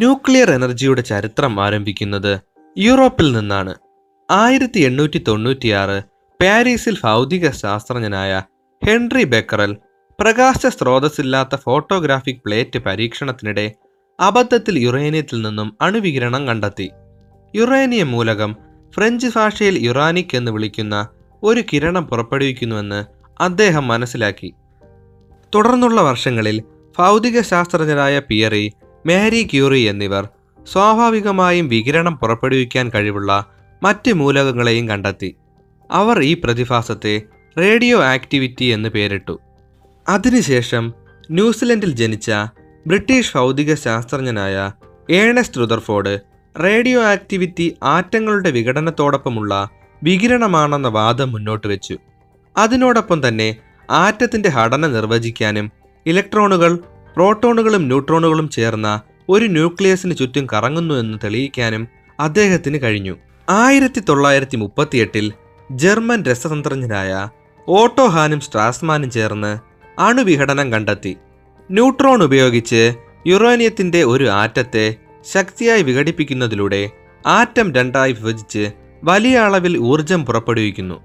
Nuclear എനർജിയുടെ ചരിത്രം ആരംഭിക്കുന്നത് യൂറോപ്പിൽ നിന്നാണ്. ആയിരത്തി എണ്ണൂറ്റി തൊണ്ണൂറ്റിയാറ് പാരീസിൽ ഭൗതിക ശാസ്ത്രജ്ഞനായ ഹെൻറി ബെക്കറൽ പ്രകാശ സ്രോതസ്സില്ലാത്ത ഫോട്ടോഗ്രാഫിക് പ്ലേറ്റ് പരീക്ഷണത്തിനിടെ അബദ്ധത്തിൽ യുറേനിയത്തിൽ നിന്നും അണുവികിരണം കണ്ടെത്തി. യുറേനിയം മൂലകം ഫ്രഞ്ച് ഭാഷയിൽ യുറാനിക് എന്ന് വിളിക്കുന്ന ഒരു കിരണം പുറപ്പെടുവിക്കുന്നുവെന്ന് അദ്ദേഹം മനസ്സിലാക്കി. തുടർന്നുള്ള വർഷങ്ങളിൽ ഭൗതിക ശാസ്ത്രജ്ഞരായ പിയറി മേരി ക്യൂറി എന്നിവർ സ്വാഭാവികമായും വികിരണം പുറപ്പെടുവിക്കാൻ കഴിവുള്ള മറ്റ് മൂലകങ്ങളെയും കണ്ടെത്തി. അവർ ഈ പ്രതിഭാസത്തെ റേഡിയോ ആക്ടിവിറ്റി എന്ന് പേരിട്ടു. അതിനുശേഷം ന്യൂസിലൻഡിൽ ജനിച്ച ബ്രിട്ടീഷ് ഭൗതിക ശാസ്ത്രജ്ഞനായ ഏണസ്റ്റ് റുദർഫോർഡ് റേഡിയോ ആക്ടിവിറ്റി ആറ്റങ്ങളുടെ വിഘടനത്തോടൊപ്പമുള്ള വികിരണമാണെന്ന വാദം മുന്നോട്ട് വെച്ചു. അതിനോടൊപ്പം തന്നെ ആറ്റത്തിന്റെ ഘടന നിർവചിക്കാനും ഇലക്ട്രോണുകൾ പ്രോട്ടോണുകളും ന്യൂട്രോണുകളും ചേർന്ന ഒരു ന്യൂക്ലിയസിന് ചുറ്റും കറങ്ങുന്നു എന്ന് തെളിയിക്കാനും അദ്ദേഹത്തിന് കഴിഞ്ഞു. ആയിരത്തി തൊള്ളായിരത്തി മുപ്പത്തിയെട്ടിൽ ജർമ്മൻ രസതന്ത്രജ്ഞനായ ഓട്ടോ ഹാനും സ്ട്രാസ്മാനും ചേർന്ന് അണുവിഘടനം കണ്ടെത്തി. ന്യൂട്രോൺ ഉപയോഗിച്ച് യുറേനിയത്തിന്റെ ഒരു ആറ്റത്തെ ശക്തിയായി വിഘടിപ്പിക്കുന്നതിലൂടെ ആറ്റം രണ്ടായി വിഭജിച്ച് വലിയ അളവിൽ ഊർജം പുറപ്പെടുവിക്കുന്നു.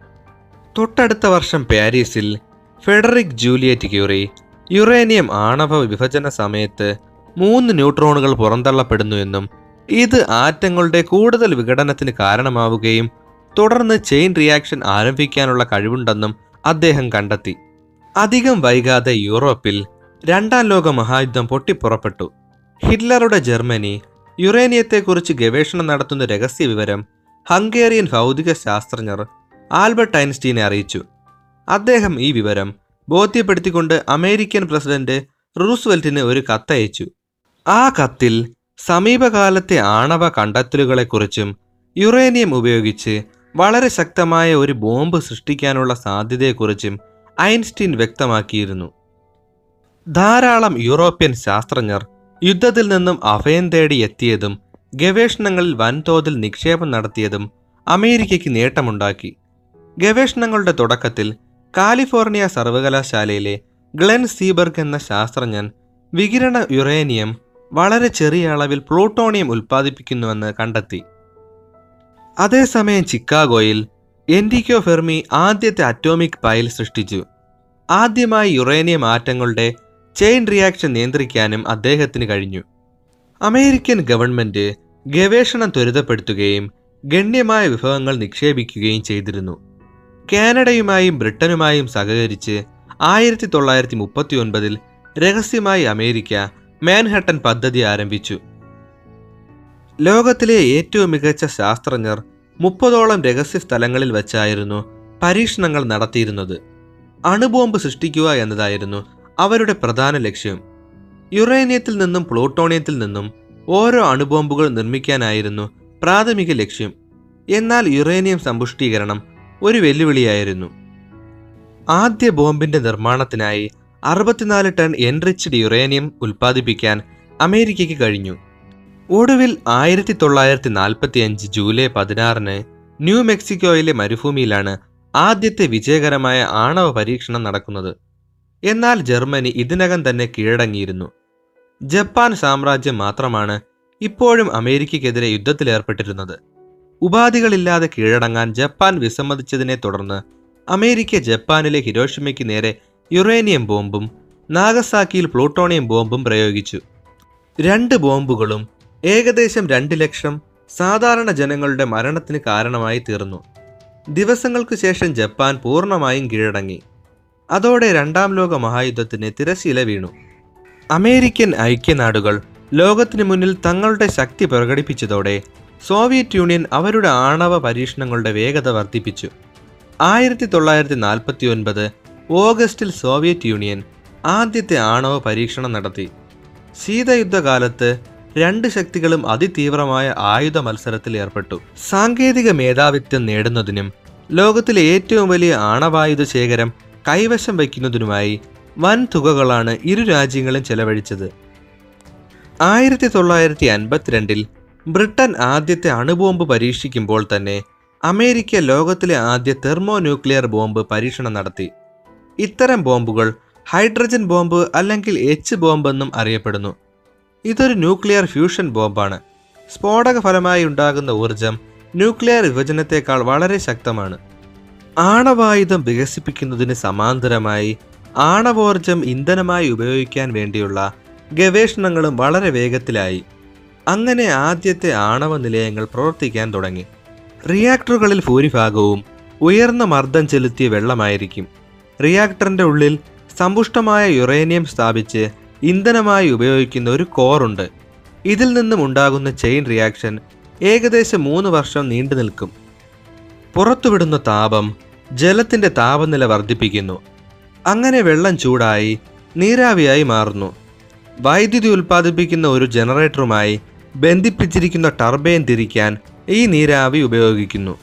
തൊട്ടടുത്ത വർഷം പാരീസിൽ ഫെഡറിക് ജൂലിയറ്റ് ക്യൂറി യുറേനിയം ആണവ വിഭജന സമയത്ത് മൂന്ന് ന്യൂട്രോണുകൾ പുറന്തള്ളപ്പെടുന്നു എന്നും ഇത് ആറ്റങ്ങളുടെ കൂടുതൽ വിഘടനത്തിന് കാരണമാവുകയും തുടർന്ന് ചെയിൻ റിയാക്ഷൻ ആരംഭിക്കാനുള്ള കഴിവുണ്ടെന്നും അദ്ദേഹം കണ്ടെത്തി. അധികം വൈകാതെ യൂറോപ്പിൽ രണ്ടാം ലോക മഹായുദ്ധം പൊട്ടിപ്പുറപ്പെട്ടു. ഹിറ്റ്ലറുടെ ജർമ്മനി യുറേനിയത്തെക്കുറിച്ച് ഗവേഷണം നടത്തുന്ന രഹസ്യ വിവരം ഹംഗേറിയൻ ഭൗതിക ശാസ്ത്രജ്ഞർ ആൽബർട്ട് ഐൻസ്റ്റീനെ അറിയിച്ചു. അദ്ദേഹം ഈ വിവരം ബോധ്യപ്പെടുത്തിക്കൊണ്ട് അമേരിക്കൻ പ്രസിഡന്റ് റൂസ്വെൽറ്റിന് ഒരു കത്തയച്ചു. ആ കത്തിൽ സമീപകാലത്തെ ആണവ കണ്ടെത്തലുകളെക്കുറിച്ചും യുറേനിയം ഉപയോഗിച്ച് വളരെ ശക്തമായ ഒരു ബോംബ് സൃഷ്ടിക്കാനുള്ള സാധ്യതയെക്കുറിച്ചും ഐൻസ്റ്റീൻ വ്യക്തമാക്കിയിരുന്നു. ധാരാളം യൂറോപ്യൻ ശാസ്ത്രജ്ഞർ യുദ്ധത്തിൽ നിന്നും അഭയം തേടി എത്തിയതും ഗവേഷണങ്ങളിൽ വൻതോതിൽ നിക്ഷേപം നടത്തിയതും അമേരിക്കയ്ക്ക് നേട്ടമുണ്ടാക്കി. ഗവേഷണങ്ങളുടെ തുടക്കത്തിൽ കാലിഫോർണിയ സർവകലാശാലയിലെ ഗ്ലെൻ സീബർഗ് എന്ന ശാസ്ത്രജ്ഞൻ വികിരണ യുറേനിയം വളരെ ചെറിയ അളവിൽ പ്ലൂട്ടോണിയം ഉൽപ്പാദിപ്പിക്കുന്നുവെന്ന് കണ്ടെത്തി. അതേസമയം ചിക്കാഗോയിൽ എൻഡിക്കോ ഫെർമി ആദ്യത്തെ അറ്റോമിക് പൈൽ സൃഷ്ടിച്ചു. ആദ്യമായി യുറേനിയം ആറ്റങ്ങളുടെ ചെയിൻ റിയാക്ഷൻ നിയന്ത്രിക്കാനും അദ്ദേഹത്തിന് കഴിഞ്ഞു. അമേരിക്കൻ ഗവൺമെന്റ് ഗവേഷണം ത്വരിതപ്പെടുത്തുകയും ഗണ്യമായ വിഭവങ്ങൾ നിക്ഷേപിക്കുകയും ചെയ്തിരുന്നു. കാനഡയുമായും ബ്രിട്ടനുമായും സഹകരിച്ച് ആയിരത്തി തൊള്ളായിരത്തി മുപ്പത്തി ഒൻപതിൽ രഹസ്യമായി അമേരിക്ക മാൻഹട്ടൻ പദ്ധതി ആരംഭിച്ചു. ലോകത്തിലെ ഏറ്റവും മികച്ച ശാസ്ത്രജ്ഞർ മുപ്പതോളം രഹസ്യ സ്ഥലങ്ങളിൽ വെച്ചായിരുന്നു പരീക്ഷണങ്ങൾ നടത്തിയിരുന്നത്. അണുബോംബ് സൃഷ്ടിക്കുക എന്നതായിരുന്നു അവരുടെ പ്രധാന ലക്ഷ്യം. യുറേനിയത്തിൽ നിന്നും പ്ലൂട്ടോണിയത്തിൽ നിന്നും ഓരോ അണുബോംബുകൾ നിർമ്മിക്കാനായിരുന്നു പ്രാഥമിക ലക്ഷ്യം. എന്നാൽ യുറേനിയം സമ്പുഷ്ടീകരണം ഒരു വെല്ലുവിളിയായിരുന്നു. ആദ്യ ബോംബിന്റെ നിർമ്മാണത്തിനായി അറുപത്തിനാല് ടൺ എൻറിച്ച്ഡ് യുറേനിയം ഉൽപ്പാദിപ്പിക്കാൻ അമേരിക്കയ്ക്ക് കഴിഞ്ഞു. ഒടുവിൽ ആയിരത്തി തൊള്ളായിരത്തി നാൽപ്പത്തി അഞ്ച് ജൂലൈ പതിനാറിന് ന്യൂ മെക്സിക്കോയിലെ മരുഭൂമിയിലാണ് ആദ്യത്തെ വിജയകരമായ ആണവ പരീക്ഷണം നടക്കുന്നത്. എന്നാൽ ജർമ്മനി ഇതിനകം തന്നെ കീഴടങ്ങിയിരുന്നു. ജപ്പാൻ സാമ്രാജ്യം മാത്രമാണ് ഇപ്പോഴും അമേരിക്കയ്ക്കെതിരെ യുദ്ധത്തിലേർപ്പെട്ടിരുന്നത്. ഉപാധികളില്ലാതെ കീഴടങ്ങാൻ ജപ്പാൻ വിസമ്മതിച്ചതിനെ തുടർന്ന് അമേരിക്ക ജപ്പാനിലെ ഹിരോഷിമയ്ക്ക് നേരെ യുറേനിയം ബോംബും നാഗസാക്കിയിൽ പ്ലൂട്ടോണിയം ബോംബും പ്രയോഗിച്ചു. രണ്ട് ബോംബുകളും ഏകദേശം രണ്ട് ലക്ഷം സാധാരണ ജനങ്ങളുടെ മരണത്തിന് കാരണമായി തീർന്നു. ദിവസങ്ങൾക്കു ശേഷം ജപ്പാൻ പൂർണമായും കീഴടങ്ങി. അതോടെ രണ്ടാം ലോക മഹായുദ്ധത്തിന് തിരശീല വീണു. അമേരിക്കൻ ഐക്യനാടുകൾ ലോകത്തിനു മുന്നിൽ തങ്ങളുടെ ശക്തി പ്രകടിപ്പിച്ചതോടെ സോവിയറ്റ് യൂണിയൻ അവരുടെ ആണവ പരീക്ഷണങ്ങളുടെ വേഗത വർദ്ധിപ്പിച്ചു. ആയിരത്തി തൊള്ളായിരത്തി നാൽപ്പത്തി ഒൻപത് ഓഗസ്റ്റിൽ സോവിയറ്റ് യൂണിയൻ ആദ്യത്തെ ആണവ പരീക്ഷണം നടത്തി. ശീതയുദ്ധകാലത്ത് രണ്ട് ശക്തികളും അതിതീവ്രമായ ആയുധ മത്സരത്തിൽ ഏർപ്പെട്ടു. സാങ്കേതിക മേധാവിത്വം നേടുന്നതിനും ലോകത്തിലെ ഏറ്റവും വലിയ ആണവായുധ ശേഖരം കൈവശം വയ്ക്കുന്നതിനുമായി വൻ തുകകളാണ് ഇരു രാജ്യങ്ങളും ചെലവഴിച്ചത്. ആയിരത്തി തൊള്ളായിരത്തി അൻപത്തിരണ്ടിൽ ബ്രിട്ടൻ ആദ്യത്തെ അണുബോംബ് പരീക്ഷിക്കുമ്പോൾ തന്നെ അമേരിക്ക ലോകത്തിലെ ആദ്യ തെർമോ ന്യൂക്ലിയർ ബോംബ് പരീക്ഷണം നടത്തി. ഇത്തരം ബോംബുകൾ ഹൈഡ്രജൻ ബോംബ് അല്ലെങ്കിൽ എച്ച് ബോംബ് എന്നും അറിയപ്പെടുന്നു. ഇതൊരു ന്യൂക്ലിയർ ഫ്യൂഷൻ ബോംബാണ്. സ്ഫോടക ഫലമായി ഉണ്ടാകുന്ന ഊർജം ന്യൂക്ലിയർ വിഭജനത്തെക്കാൾ വളരെ ശക്തമാണ്. ആണവായുധം വികസിപ്പിക്കുന്നതിന് സമാന്തരമായി ആണവോർജം ഇന്ധനമായി ഉപയോഗിക്കാൻ വേണ്ടിയുള്ള ഗവേഷണങ്ങളും വളരെ വേഗത്തിലായി. അങ്ങനെ ആദ്യത്തെ ആണവ നിലയങ്ങൾ പ്രവർത്തിക്കാൻ തുടങ്ങി. റിയാക്ടറുകളിൽ ഭൂരിഭാഗവും ഉയർന്ന മർദ്ദം ചെലുത്തിയ വെള്ളമായിരിക്കും. റിയാക്ടറിന്റെ ഉള്ളിൽ സമ്പുഷ്ടമായ യുറേനിയം സ്ഥാപിച്ച് ഇന്ധനമായി ഉപയോഗിക്കുന്ന ഒരു കോറുണ്ട്. ഇതിൽ നിന്നും ഉണ്ടാകുന്ന ചെയിൻ റിയാക്ഷൻ ഏകദേശം മൂന്ന് വർഷം നീണ്ടു നിൽക്കും. പുറത്തുവിടുന്ന താപം ജലത്തിന്റെ താപനില വർദ്ധിപ്പിക്കുന്നു. അങ്ങനെ വെള്ളം ചൂടായി നീരാവിയായി മാറുന്നു. വൈദ്യുതി ഉൽപ്പാദിപ്പിക്കുന്ന ഒരു ജനറേറ്ററുമായി ബന്ധിപ്പിച്ചിരിക്കുന്ന ടർബൈൻ തിരിക്കാൻ ഈ നീരാവി ഉപയോഗിക്കുന്നു.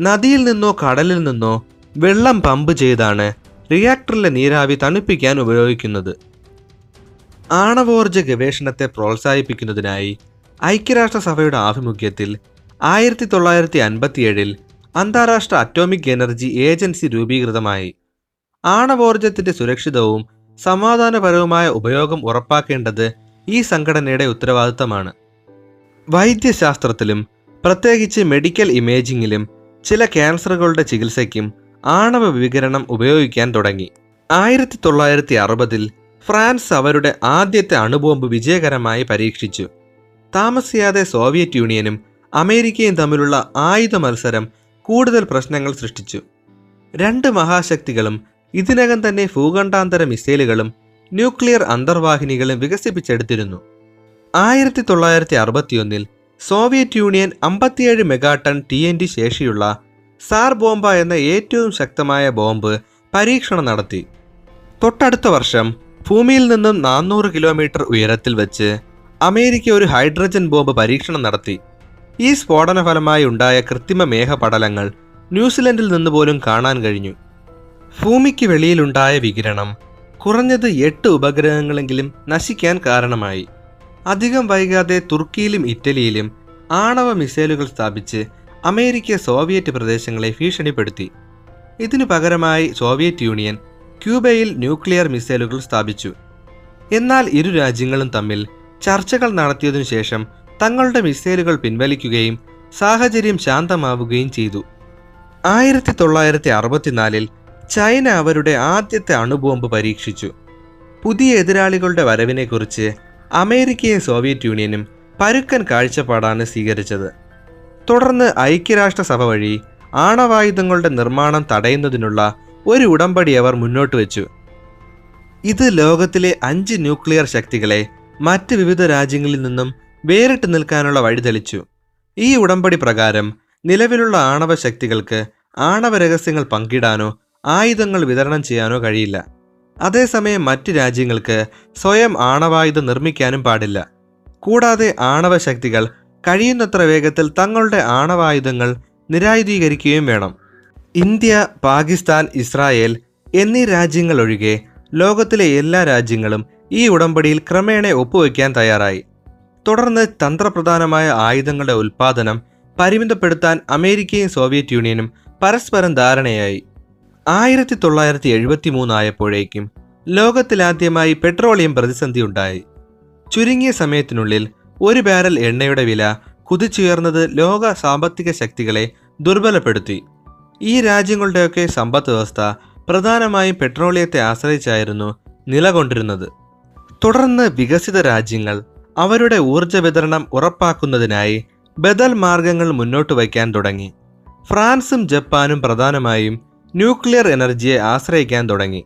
നദിയിൽ നിന്നോ കടലിൽ നിന്നോ വെള്ളം പമ്പ് ചെയ്താണ് റിയാക്ടറിലെ നീരാവി തണുപ്പിക്കാൻ ഉപയോഗിക്കുന്നത്. ആണവോർജ ഗവേഷണത്തെ പ്രോത്സാഹിപ്പിക്കുന്നതിനായി ഐക്യരാഷ്ട്രസഭയുടെ ആഭിമുഖ്യത്തിൽ ആയിരത്തി തൊള്ളായിരത്തി അൻപത്തിയേഴിൽ അന്താരാഷ്ട്ര അറ്റോമിക് എനർജി ഏജൻസി രൂപീകൃതമായി. ആണവോർജത്തിന്റെ സുരക്ഷിതവും സമാധാനപരവുമായ ഉപയോഗം ഉറപ്പാക്കേണ്ടത് ഈ സംഘടനയുടെ ഉത്തരവാദിത്തമാണ്. വൈദ്യശാസ്ത്രത്തിലും പ്രത്യേകിച്ച് മെഡിക്കൽ ഇമേജിങ്ങിലും ചില ക്യാൻസറുകളുടെ ചികിത്സയ്ക്കും ആണവ വികിരണം ഉപയോഗിക്കാൻ തുടങ്ങി. ആയിരത്തി തൊള്ളായിരത്തി അറുപതിൽ ഫ്രാൻസ് അവരുടെ ആദ്യത്തെ അണുബോംബ് വിജയകരമായി പരീക്ഷിച്ചു. താമസിയാതെ സോവിയറ്റ് യൂണിയനും അമേരിക്കയും തമ്മിലുള്ള ആയുധ മത്സരം കൂടുതൽ പ്രശ്നങ്ങൾ സൃഷ്ടിച്ചു. രണ്ട് മഹാശക്തികളും ഇതിനകം തന്നെ ഭൂഖണ്ഡാന്തര മിസൈലുകളും ന്യൂക്ലിയർ അന്തർവാഹിനികളും വികസിപ്പിച്ചെടുത്തിരുന്നു. ആയിരത്തി തൊള്ളായിരത്തി അറുപത്തിയൊന്നിൽ സോവിയറ്റ് യൂണിയൻ അമ്പത്തിയേഴ് മെഗാടൺ ടി എൻ ടി ശേഷിയുള്ള സാർ ബോംബ എന്ന ഏറ്റവും ശക്തമായ ബോംബ് പരീക്ഷണം നടത്തി. തൊട്ടടുത്ത വർഷം ഭൂമിയിൽ നിന്നും നാനൂറ് കിലോമീറ്റർ ഉയരത്തിൽ വെച്ച് അമേരിക്ക ഒരു ഹൈഡ്രജൻ ബോംബ് പരീക്ഷണം നടത്തി. ഈ സ്ഫോടന ഫലമായി ഉണ്ടായ കൃത്രിമ മേഘപടലങ്ങൾ ന്യൂസിലൻഡിൽ നിന്ന് പോലും കാണാൻ കഴിഞ്ഞു. ഭൂമിക്ക് വെളിയിലുണ്ടായ വികിരണം കുറഞ്ഞത് എട്ട് ഉപഗ്രഹങ്ങളെങ്കിലും നശിക്കാൻ കാരണമായി. അധികം വൈകാതെ തുർക്കിയിലും ഇറ്റലിയിലും ആണവ മിസൈലുകൾ സ്ഥാപിച്ച് അമേരിക്ക സോവിയറ്റ് പ്രദേശങ്ങളെ ഭീഷണിപ്പെടുത്തി. ഇതിനു പകരമായി സോവിയറ്റ് യൂണിയൻ ക്യൂബയിൽ ന്യൂക്ലിയർ മിസൈലുകൾ സ്ഥാപിച്ചു. എന്നാൽ ഇരു രാജ്യങ്ങളും തമ്മിൽ ചർച്ചകൾ നടത്തിയതിനു ശേഷം തങ്ങളുടെ മിസൈലുകൾ പിൻവലിക്കുകയും സാഹചര്യം ശാന്തമാവുകയും ചെയ്തു. ആയിരത്തി തൊള്ളായിരത്തി അറുപത്തിനാലിൽ ചൈന അവരുടെ ആദ്യത്തെ അണുബോംബ് പരീക്ഷിച്ചു. പുതിയ എതിരാളികളുടെ വരവിനെക്കുറിച്ച് അമേരിക്കയും സോവിയറ്റ് യൂണിയനും പരുക്കൻ കാഴ്ചപ്പാടാണ് സ്വീകരിച്ചത്. തുടർന്ന് ഐക്യരാഷ്ട്രസഭ വഴി ആണവായുധങ്ങളുടെ നിർമ്മാണം തടയുന്നതിനുള്ള ഒരു ഉടമ്പടി അവർ മുന്നോട്ട് വെച്ചു. ഇത് ലോകത്തിലെ അഞ്ച് ന്യൂക്ലിയർ ശക്തികളെ മറ്റ് വിവിധ രാജ്യങ്ങളിൽ നിന്നും വേറിട്ട് നിൽക്കാനുള്ള വഴിതെളിച്ചു ഈ ഉടമ്പടി പ്രകാരം നിലവിലുള്ള ആണവ ശക്തികൾക്ക് ആണവ രഹസ്യങ്ങൾ പങ്കിടാനോ ആയുധങ്ങൾ വിതരണം ചെയ്യാനോ കഴിയില്ല. അതേസമയം മറ്റ് രാജ്യങ്ങൾക്ക് സ്വയം ആണവായുധം നിർമ്മിക്കാനും പാടില്ല. കൂടാതെ ആണവ ശക്തികൾ കഴിയുന്നത്ര വേഗത്തിൽ തങ്ങളുടെ ആണവായുധങ്ങൾ നിരായുധീകരിക്കുകയും വേണം. ഇന്ത്യ പാകിസ്ഥാൻ ഇസ്രായേൽ എന്നീ രാജ്യങ്ങൾ ഒഴികെ ലോകത്തിലെ എല്ലാ രാജ്യങ്ങളും ഈ ഉടമ്പടിയിൽ ക്രമേണ ഒപ്പുവയ്ക്കാൻ തയ്യാറായി. തുടർന്ന് തന്ത്രപ്രധാനമായ ആയുധങ്ങളുടെ ഉൽപ്പാദനം പരിമിതപ്പെടുത്താൻ അമേരിക്കയും സോവിയറ്റ് യൂണിയനും പരസ്പരം ധാരണയായി. ആയിരത്തി തൊള്ളായിരത്തി എഴുപത്തി മൂന്നായപ്പോഴേക്കും ലോകത്തിലാദ്യമായി പെട്രോളിയം പ്രതിസന്ധി ഉണ്ടായി. ചുരുങ്ങിയ സമയത്തിനുള്ളിൽ ഒരു ബാരൽ എണ്ണയുടെ വില കുതിച്ചുയർന്നത് ലോക സാമ്പത്തിക ശക്തികളെ ദുർബലപ്പെടുത്തി. ഈ രാജ്യങ്ങളുടെയൊക്കെ സമ്പദ് വ്യവസ്ഥ പ്രധാനമായും പെട്രോളിയത്തെ ആശ്രയിച്ചായിരുന്നു നിലകൊണ്ടിരുന്നത്. തുടർന്ന് വികസിത രാജ്യങ്ങൾ അവരുടെ ഊർജ വിതരണം ഉറപ്പാക്കുന്നതിനായി ബദൽ മാർഗങ്ങൾ മുന്നോട്ട് വയ്ക്കാൻ തുടങ്ങി. ഫ്രാൻസും ജപ്പാനും പ്രധാനമായും ന്യൂക്ലിയർ എനർജിയെ ആശ്രയിക്കാൻ തുടങ്ങി.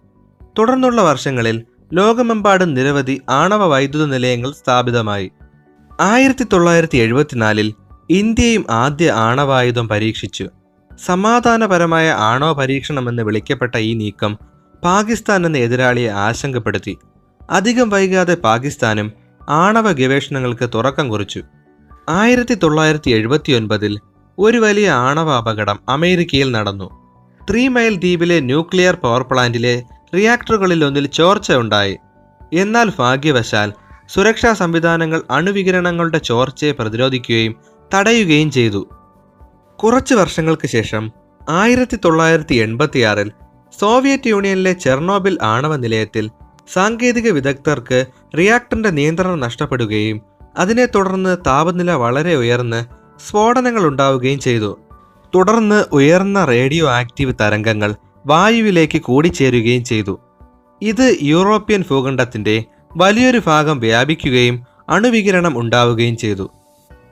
തുടർന്നുള്ള വർഷങ്ങളിൽ ലോകമെമ്പാടും നിരവധി ആണവ വൈദ്യുത നിലയങ്ങൾ സ്ഥാപിതമായി. ആയിരത്തി തൊള്ളായിരത്തി എഴുപത്തിനാലിൽ ഇന്ത്യയും ആദ്യ ആണവായുധം പരീക്ഷിച്ചു. സമാധാനപരമായ ആണവ പരീക്ഷണമെന്ന് വിളിക്കപ്പെട്ട ഈ നീക്കം പാകിസ്ഥാൻ എന്ന എതിരാളിയെ ആശങ്കപ്പെടുത്തി. അധികം വൈകാതെ പാകിസ്ഥാനും ആണവ ഗവേഷണങ്ങൾക്ക് തുറക്കം കുറിച്ചു. ആയിരത്തി തൊള്ളായിരത്തി എഴുപത്തി ഒൻപതിൽ ഒരു വലിയ ആണവ അപകടം അമേരിക്കയിൽ നടന്നു. ത്രീ മൈൽ ദ്വീപിലെ ന്യൂക്ലിയർ പവർ പ്ലാന്റിലെ റിയാക്ടറുകളിൽ ഒന്നിൽ ചോർച്ച ഉണ്ടായി. എന്നാൽ ഭാഗ്യവശാൽ സുരക്ഷാ സംവിധാനങ്ങൾ അണുവികിരണങ്ങളുടെ ചോർച്ചയെ പ്രതിരോധിക്കുകയും തടയുകയും ചെയ്തു. കുറച്ച് വർഷങ്ങൾക്ക് ശേഷം ആയിരത്തി തൊള്ളായിരത്തി എൺപത്തിയാറിൽ സോവിയറ്റ് യൂണിയനിലെ ചെർണോബിൽ ആണവ നിലയത്തിൽ സാങ്കേതിക വിദഗ്ധർക്ക് റിയാക്ടറിന്റെ നിയന്ത്രണം നഷ്ടപ്പെടുകയും അതിനെ തുടർന്ന് താപനില വളരെ ഉയർന്ന് സ്ഫോടനങ്ങൾ ഉണ്ടാവുകയും ചെയ്തു. തുടർന്ന് ഉയർന്ന റേഡിയോ ആക്റ്റീവ് തരംഗങ്ങൾ വായുവിലേക്ക് കൂടിച്ചേരുകയും ചെയ്തു. ഇത് യൂറോപ്യൻ ഭൂഖണ്ഡത്തിന്റെ വലിയൊരു ഭാഗം വ്യാപിക്കുകയും അണുവികിരണം ഉണ്ടാവുകയും ചെയ്തു.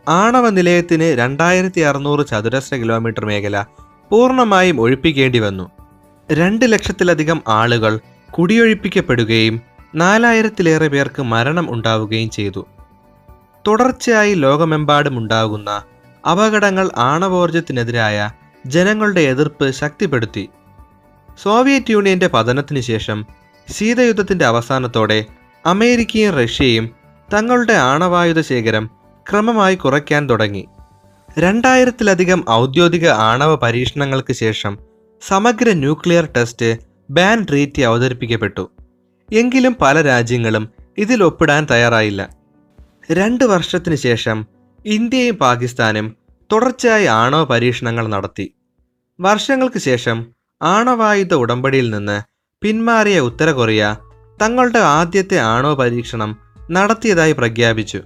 ആണവ നിലയത്തിന് രണ്ടായിരത്തി അറുന്നൂറ് ചതുരശ്ര കിലോമീറ്റർ മേഖല പൂർണമായും ഒഴിപ്പിക്കേണ്ടി വന്നു. രണ്ട് ലക്ഷത്തിലധികം ആളുകൾ കുടിയൊഴിപ്പിക്കപ്പെടുകയും നാലായിരത്തിലേറെ പേർക്ക് മരണം ഉണ്ടാവുകയും ചെയ്തു. തുടർച്ചയായി ലോകമെമ്പാടും ഉണ്ടാകുന്ന അപകടങ്ങൾ ആണവോർജത്തിനെതിരായ ജനങ്ങളുടെ എതിർപ്പ് ശക്തിപ്പെടുത്തി. സോവിയറ്റ് യൂണിയന്റെ പതനത്തിന് ശേഷം ശീതയുദ്ധത്തിന്റെ അവസാനത്തോടെ അമേരിക്കയും റഷ്യയും തങ്ങളുടെ ആണവായുധ ശേഖരം ക്രമമായി കുറയ്ക്കാൻ തുടങ്ങി. രണ്ടായിരത്തിലധികം ഔദ്യോഗിക ആണവ പരീക്ഷണങ്ങൾക്ക് ശേഷം സമഗ്ര ന്യൂക്ലിയർ ടെസ്റ്റ് ബാൻ ട്രീറ്റി അവതരിപ്പിക്കപ്പെട്ടു. എങ്കിലും പല രാജ്യങ്ങളും ഇതിൽ ഒപ്പിടാൻ തയ്യാറായില്ല. രണ്ട് വർഷത്തിനു ശേഷം ഇന്ത്യയും പാകിസ്ഥാനും തുടർച്ചയായി ആണവ പരീക്ഷണങ്ങൾ നടത്തി. വർഷങ്ങൾക്ക് ശേഷം ആണവായുധ ഉടമ്പടിയിൽ നിന്ന് പിന്മാറിയ ഉത്തര കൊറിയ തങ്ങളുടെ ആദ്യത്തെ ആണവ പരീക്ഷണം നടത്തിയതായി പ്രഖ്യാപിച്ചു.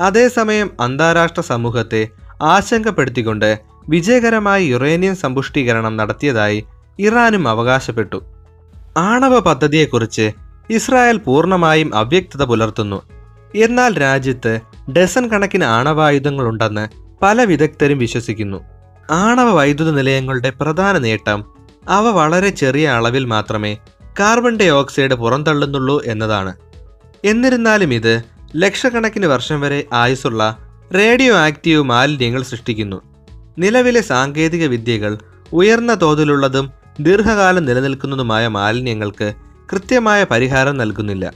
അതേസമയം അന്താരാഷ്ട്ര സമൂഹത്തെ ആശങ്കപ്പെടുത്തിക്കൊണ്ട് വിജയകരമായി യുറേനിയം സമ്പുഷ്ടീകരണം നടത്തിയതായി ഇറാനും അവകാശപ്പെട്ടു. ആണവ പദ്ധതിയെക്കുറിച്ച് ഇസ്രായേൽ പൂർണമായും അവ്യക്തത പുലർത്തുന്നു. എന്നാൽ രാജ്യത്ത് ഡസൺ കണക്കിന് ആണവായുധങ്ങളുണ്ടെന്ന് പല വിദഗ്ധരും വിശ്വസിക്കുന്നു. ആണവ വൈദ്യുത നിലയങ്ങളുടെ പ്രധാന നേട്ടം അവ വളരെ ചെറിയ അളവിൽ മാത്രമേ കാർബൺ ഡൈ ഓക്സൈഡ് പുറന്തള്ളുന്നുള്ളൂ എന്നതാണ്. എന്നിരുന്നാലും ഇത് ലക്ഷക്കണക്കിന് വർഷം വരെ ആയുസ്സുള്ള റേഡിയോ ആക്റ്റീവ് മാലിന്യങ്ങൾ സൃഷ്ടിക്കുന്നു. നിലവിലെ സാങ്കേതിക വിദ്യകൾ ഉയർന്ന തോതിലുള്ളതും ദീർഘകാലം നിലനിൽക്കുന്നതുമായ മാലിന്യങ്ങൾക്ക് കൃത്യമായ പരിഹാരം നൽകുന്നില്ല.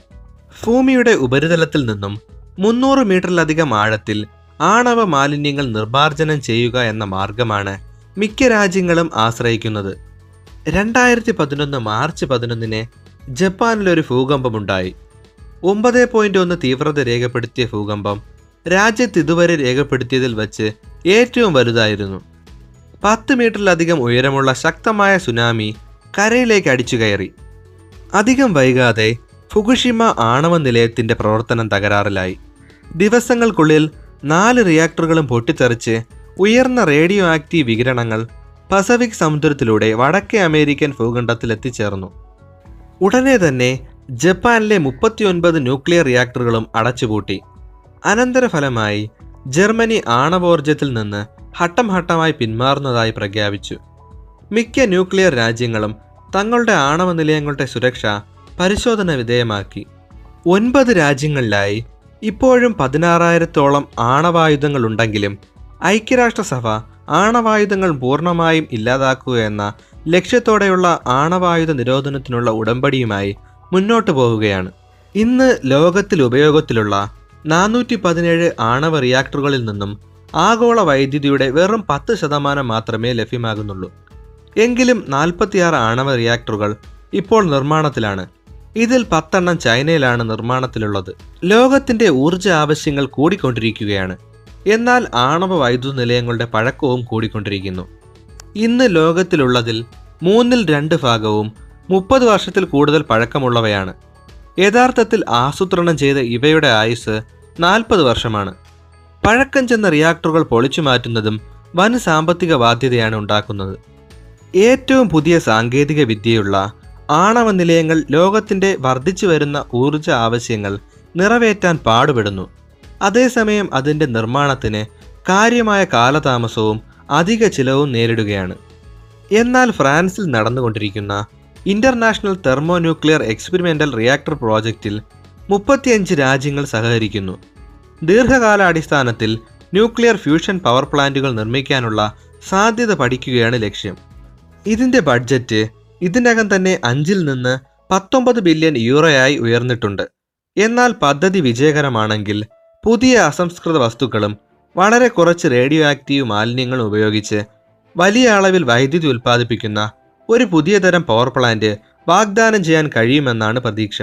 ഭൂമിയുടെ ഉപരിതലത്തിൽ നിന്നും മുന്നൂറ് മീറ്ററിലധികം ആഴത്തിൽ ആണവ മാലിന്യങ്ങൾ നിർമ്മാർജനം ചെയ്യുക എന്ന മാർഗമാണ് മിക്ക രാജ്യങ്ങളും ആശ്രയിക്കുന്നത്. രണ്ടായിരത്തി പതിനൊന്ന് മാർച്ച് പതിനൊന്നിന് ജപ്പാനിലൊരു ഭൂകമ്പമുണ്ടായി. ഒമ്പത് പോയിന്റ് ഒന്ന് തീവ്രത രേഖപ്പെടുത്തിയ ഭൂകമ്പം രാജ്യത്ത് ഇതുവരെ രേഖപ്പെടുത്തിയതിൽ വച്ച് ഏറ്റവും വലുതായിരുന്നു. പത്ത് മീറ്ററിലധികം ഉയരമുള്ള ശക്തമായ സുനാമി കരയിലേക്ക് അടിച്ചു കയറി. അധികം വൈകാതെ ഫുകുഷിമ ആണവ നിലയത്തിന്റെ പ്രവർത്തനം തകരാറിലായി. ദിവസങ്ങൾക്കുള്ളിൽ നാല് റിയാക്ടറുകളും പൊട്ടിത്തെറിച്ച് ഉയർന്ന റേഡിയോ ആക്റ്റീവ് വികിരണങ്ങൾ പസഫിക് സമുദ്രത്തിലൂടെ വടക്കേ അമേരിക്കൻ ഭൂഖണ്ഡത്തിൽ എത്തിച്ചേർന്നു ഉടനെ തന്നെ ജപ്പാനിലെ മുപ്പത്തിയൊൻപത് ന്യൂക്ലിയർ റിയാക്ടറുകളും അടച്ചുപൂട്ടി. അനന്തരഫലമായി ജർമ്മനി ആണവോർജത്തിൽ നിന്ന് ഹട്ടം ഹട്ടമായി പിന്മാറുന്നതായി പ്രഖ്യാപിച്ചു. മിക്ക ന്യൂക്ലിയർ രാജ്യങ്ങളും തങ്ങളുടെ ആണവ നിലയങ്ങളുടെ സുരക്ഷ പരിശോധന വിധേയമാക്കി. ഒൻപത് രാജ്യങ്ങളിലായി ഇപ്പോഴും പതിനാറായിരത്തോളം ആണവായുധങ്ങൾ ഉണ്ടെങ്കിലും ഐക്യരാഷ്ട്രസഭ ആണവായുധങ്ങൾ പൂർണമായും ഇല്ലാതാക്കുക എന്ന ലക്ഷ്യത്തോടെയുള്ള ആണവായുധ നിരോധനത്തിനുള്ള ഉടമ്പടിയുമായി മുന്നോട്ടു പോവുകയാണ്. ഇന്ന് ലോകത്തിൽ ഉപയോഗത്തിലുള്ള നാനൂറ്റി പതിനേഴ് ആണവ റിയാക്ടറുകളിൽ നിന്നും ആഗോള വൈദ്യുതിയുടെ വെറും പത്ത് ശതമാനം മാത്രമേ ലഭ്യമാകുന്നുള്ളൂ. എങ്കിലും നാൽപ്പത്തിയാറ് ആണവ റിയാക്ടറുകൾ ഇപ്പോൾ നിർമ്മാണത്തിലാണ്. ഇതിൽ പത്തെണ്ണം ചൈനയിലാണ് നിർമ്മാണത്തിലുള്ളത്. ലോകത്തിന്റെ ഊർജ ആവശ്യങ്ങൾ കൂടിക്കൊണ്ടിരിക്കുകയാണ്. എന്നാൽ ആണവ വൈദ്യുത നിലയങ്ങളുടെ പഴക്കവും കൂടിക്കൊണ്ടിരിക്കുന്നു. ഇന്ന് ലോകത്തിലുള്ളതിൽ മൂന്നിൽ രണ്ട് ഭാഗവും മുപ്പത് വർഷത്തിൽ കൂടുതൽ പഴക്കമുള്ളവയാണ്. യഥാർത്ഥത്തിൽ ആസൂത്രണം ചെയ്ത ഇവയുടെ ആയുസ് നാൽപ്പത് വർഷമാണ്. പഴക്കം ചെന്ന റിയാക്ടറുകൾ പൊളിച്ചു മാറ്റുന്നതും വൻ സാമ്പത്തിക ബാധ്യതയാണ് ഉണ്ടാക്കുന്നത്. ഏറ്റവും പുതിയ സാങ്കേതിക വിദ്യയുള്ള ആണവ നിലയങ്ങൾ ലോകത്തിന്റെ വർദ്ധിച്ചു വരുന്ന ഊർജ ആവശ്യങ്ങൾ നിറവേറ്റാൻ പാടുപെടുന്നു. അതേസമയം അതിന്റെ നിർമ്മാണത്തിന് കാര്യമായ കാലതാമസവും അധിക ചിലവും നേരിടുകയാണ്. എന്നാൽ ഫ്രാൻസിൽ നടന്നുകൊണ്ടിരിക്കുന്ന international thermonuclear experimental reactor പ്രോജക്റ്റിൽ മുപ്പത്തിയഞ്ച് രാജ്യങ്ങൾ സഹകരിക്കുന്നു. ദീർഘകാലാടിസ്ഥാനത്തിൽ ന്യൂക്ലിയർ ഫ്യൂഷൻ പവർ പ്ലാന്റുകൾ നിർമ്മിക്കാനുള്ള സാധ്യത പഠിക്കുകയാണ് ലക്ഷ്യം. ഇതിന്റെ ബഡ്ജറ്റ് ഇതിനകം തന്നെ അഞ്ചിൽ നിന്ന് പത്തൊമ്പത് ബില്യൺ യൂറോയായി ഉയർന്നിട്ടുണ്ട്. എന്നാൽ പദ്ധതി വിജയകരമാണെങ്കിൽ പുതിയ അസംസ്കൃത വസ്തുക്കളും വളരെ കുറച്ച് റേഡിയോ ആക്റ്റീവ് മാലിന്യങ്ങളും ഉപയോഗിച്ച് വലിയ അളവിൽ വൈദ്യുതി ഉൽപ്പാദിപ്പിക്കുന്ന ഒരു പുതിയ തരം പവർ പ്ലാന്റ് വാഗ്ദാനം ചെയ്യാൻ കഴിയുമെന്നാണ് പ്രതീക്ഷ.